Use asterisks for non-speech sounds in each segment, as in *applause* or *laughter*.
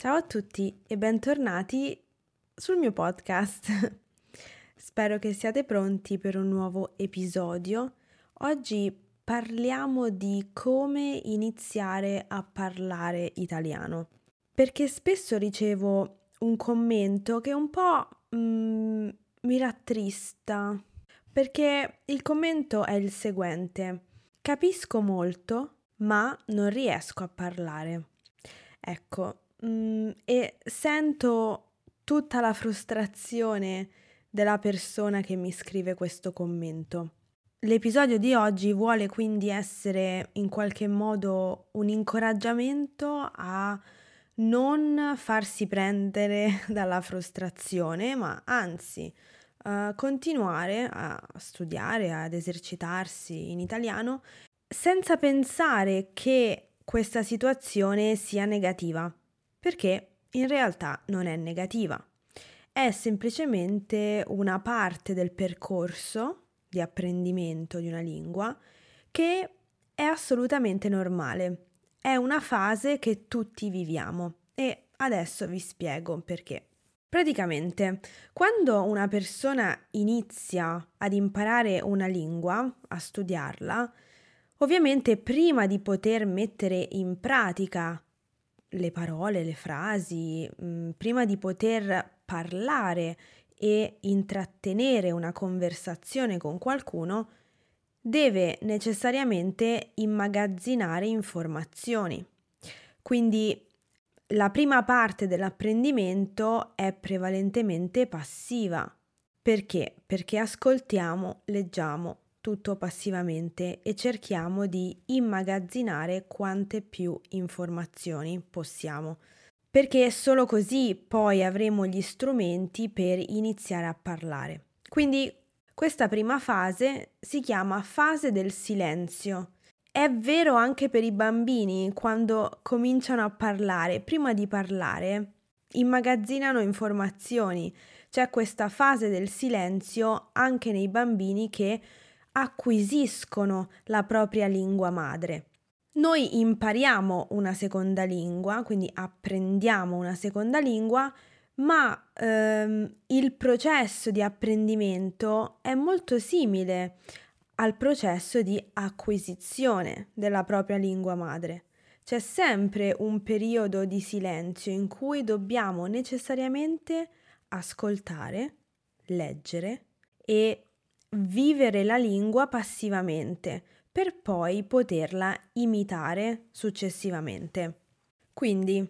Ciao a tutti e bentornati sul mio podcast. *laughs* Spero che siate pronti per un nuovo episodio. Oggi parliamo di come iniziare a parlare italiano, perché spesso ricevo un commento che un po' mm, mi rattrista, perché il commento è il seguente. Capisco molto, ma non riesco a parlare. Ecco, Mm, e sento tutta la frustrazione della persona che mi scrive questo commento. L'episodio di oggi vuole quindi essere in qualche modo un incoraggiamento a non farsi prendere *laughs* dalla frustrazione, ma anzi uh, continuare a studiare, ad esercitarsi in italiano senza pensare che questa situazione sia negativa perché in realtà non è negativa, è semplicemente una parte del percorso di apprendimento di una lingua che è assolutamente normale, è una fase che tutti viviamo. E adesso vi spiego perché. Praticamente, quando una persona inizia ad imparare una lingua, a studiarla, ovviamente prima di poter mettere in pratica le parole, le frasi, mh, mm, prima di poter parlare e intrattenere una conversazione con qualcuno, deve necessariamente immagazzinare informazioni. Quindi la prima parte dell'apprendimento è prevalentemente passiva. Perché? Perché ascoltiamo, leggiamo, tutto passivamente e cerchiamo di immagazzinare quante più informazioni possiamo, perché solo così poi avremo gli strumenti per iniziare a parlare. Quindi questa prima fase si chiama fase del silenzio. È vero anche per i bambini quando cominciano a parlare, prima di parlare immagazzinano informazioni. C'è questa fase del silenzio anche nei bambini che acquisiscono la propria lingua madre. Noi impariamo una seconda lingua, quindi apprendiamo una seconda lingua, ma ehm, il processo di apprendimento è molto simile al processo di acquisizione della propria lingua madre. C'è sempre un periodo di silenzio in cui dobbiamo necessariamente ascoltare, leggere e vivere la lingua passivamente per poi poterla imitare successivamente. Quindi,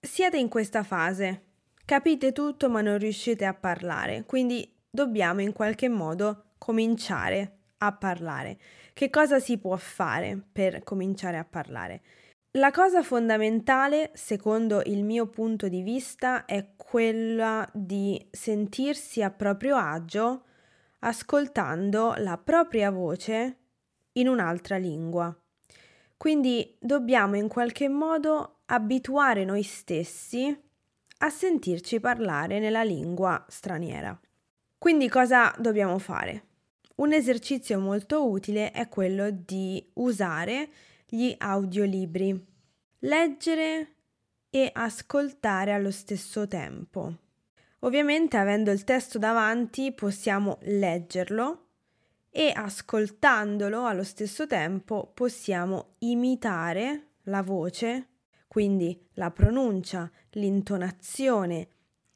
siete in questa fase, capite tutto ma non riuscite a parlare, quindi dobbiamo in qualche modo cominciare a parlare. Che cosa si può fare per cominciare a parlare? La cosa fondamentale, secondo il mio punto di vista, è quella di sentirsi a proprio agio ascoltando la propria voce in un'altra lingua. Quindi dobbiamo in qualche modo abituare noi stessi a sentirci parlare nella lingua straniera. Quindi cosa dobbiamo fare? Un esercizio molto utile è quello di usare gli audiolibri, leggere e ascoltare allo stesso tempo. Ovviamente avendo il testo davanti possiamo leggerlo e ascoltandolo allo stesso tempo possiamo imitare la voce, quindi la pronuncia, l'intonazione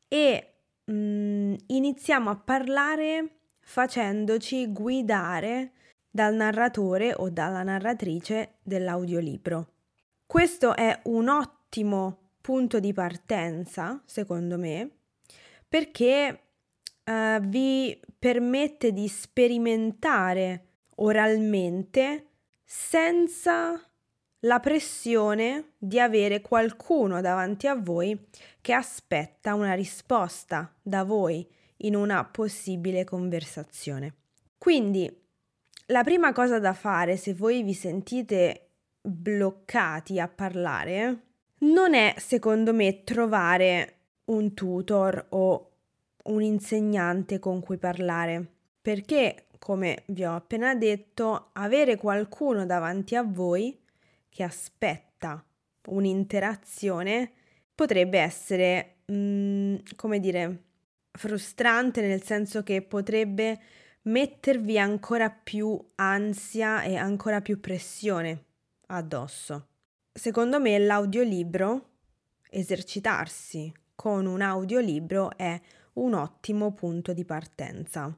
e mm, iniziamo a parlare facendoci guidare dal narratore o dalla narratrice dell'audiolibro. Questo è un ottimo punto di partenza, secondo me, perché uh, vi permette di sperimentare oralmente senza la pressione di avere qualcuno davanti a voi che aspetta una risposta da voi in una possibile conversazione. Quindi la prima cosa da fare se voi vi sentite bloccati a parlare non è secondo me trovare un tutor o un insegnante con cui parlare, perché, come vi ho appena detto, avere qualcuno davanti a voi che aspetta un'interazione potrebbe essere, mh, mm, come dire, frustrante nel senso che potrebbe mettervi ancora più ansia e ancora più pressione addosso. Secondo me l'audiolibro, esercitarsi con un audiolibro è un ottimo punto di partenza.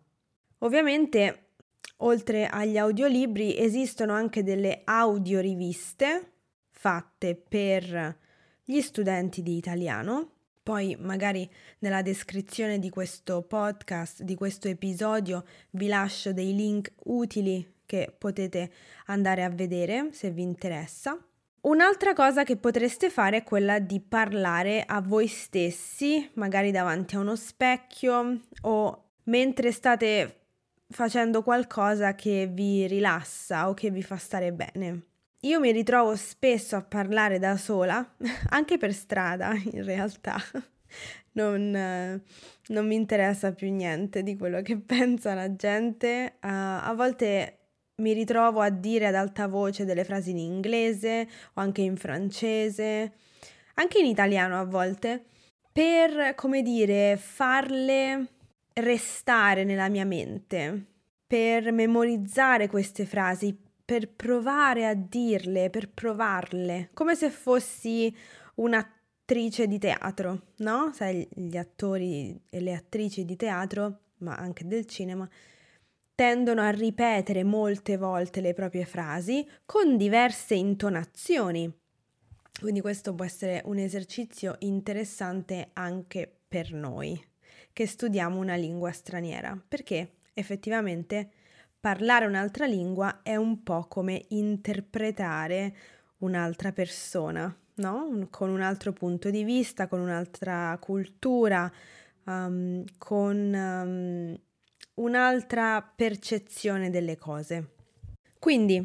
Ovviamente, oltre agli audiolibri, esistono anche delle audioriviste fatte per gli studenti di italiano. Poi magari nella descrizione di questo podcast, di questo episodio, vi lascio dei link utili che potete andare a vedere se vi interessa. Un'altra cosa che potreste fare è quella di parlare a voi stessi, magari davanti a uno specchio o mentre state facendo qualcosa che vi rilassa o che vi fa stare bene. Io mi ritrovo spesso a parlare da sola, *laughs* anche per strada in realtà. Non, non mi interessa più niente di quello che *laughs* pensa la gente. Uh, a volte mi ritrovo a dire ad alta voce delle frasi in inglese o anche in francese, anche in italiano a volte, per, come dire, farle restare nella mia mente, per memorizzare queste frasi, per provare a dirle, per provarle, come se fossi un'attrice di teatro, no? Sai, gli attori e le attrici di teatro, ma anche del cinema, tendono a ripetere molte volte le proprie frasi con diverse intonazioni. Quindi questo può essere un esercizio interessante anche per noi che studiamo una lingua straniera, perché effettivamente parlare un'altra lingua è un po' come interpretare un'altra persona, no? Con un altro punto di vista, con un'altra cultura, um, con um, un'altra percezione delle cose. Quindi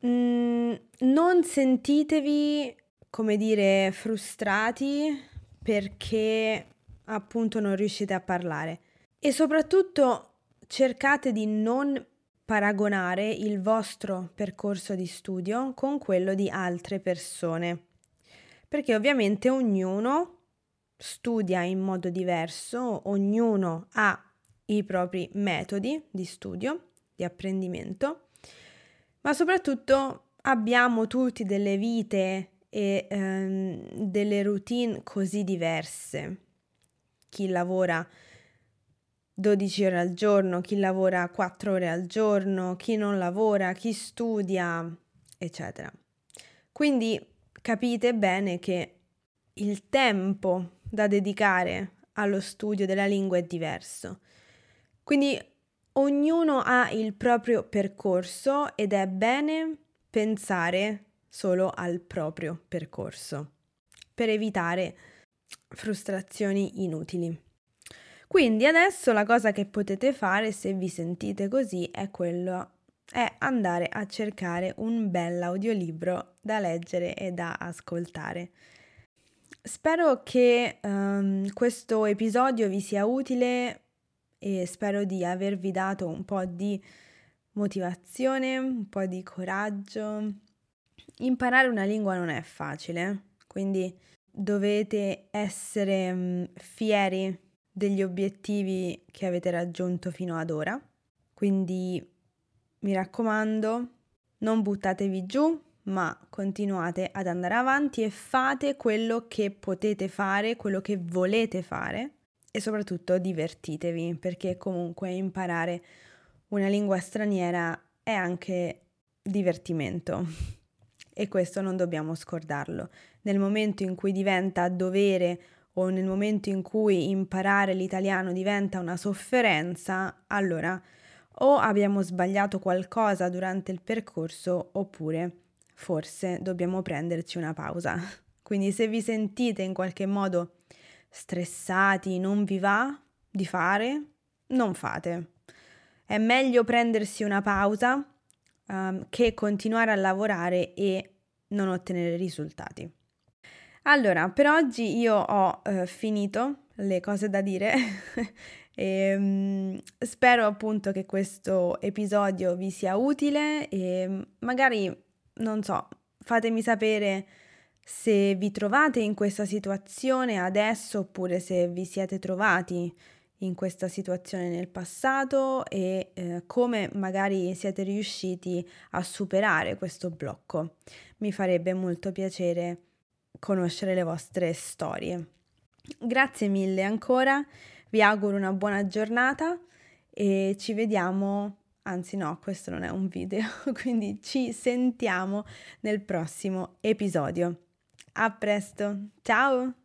mh, mm, non sentitevi, come dire, frustrati perché appunto non riuscite a parlare e soprattutto cercate di non paragonare il vostro percorso di studio con quello di altre persone, perché ovviamente ognuno studia in modo diverso, ognuno ha i propri metodi di studio, di apprendimento, ma soprattutto abbiamo tutti delle vite e ehm, delle routine così diverse. Chi lavora 12 ore al giorno, chi lavora 4 ore al giorno, chi non lavora, chi studia, eccetera. Quindi capite bene che il tempo da dedicare allo studio della lingua è diverso. Quindi ognuno ha il proprio percorso ed è bene pensare solo al proprio percorso per evitare frustrazioni inutili. Quindi adesso la cosa che potete fare se vi sentite così è quello è andare a cercare un bel audiolibro da leggere e da ascoltare. Spero che um, questo episodio vi sia utile e spero di avervi dato un po' di motivazione, un po' di coraggio. Imparare una lingua non è facile, quindi dovete essere um, fieri degli obiettivi che avete raggiunto fino ad ora. Quindi mi raccomando, non buttatevi giù, ma continuate ad andare avanti e fate quello che potete fare, quello che volete fare e soprattutto divertitevi, perché comunque imparare una lingua straniera è anche divertimento e questo non dobbiamo scordarlo. Nel momento in cui diventa dovere o nel momento in cui imparare l'italiano diventa una sofferenza, allora o abbiamo sbagliato qualcosa durante il percorso oppure forse dobbiamo prenderci una pausa. Quindi se vi sentite in qualche modo stressati, non vi va di fare, non fate. È meglio prendersi una pausa um, che continuare a lavorare e non ottenere risultati. Allora, per oggi io ho uh, finito le cose da dire *laughs* e um, spero appunto che questo episodio vi sia utile e magari, non so, fatemi sapere se vi trovate in questa situazione adesso oppure se vi siete trovati in questa situazione nel passato e eh, come magari siete riusciti a superare questo blocco. Mi farebbe molto piacere conoscere le vostre storie. Grazie mille ancora, vi auguro una buona giornata e ci vediamo, anzi no, questo non è un video, *laughs* quindi ci sentiamo nel prossimo episodio. A presto, ciao!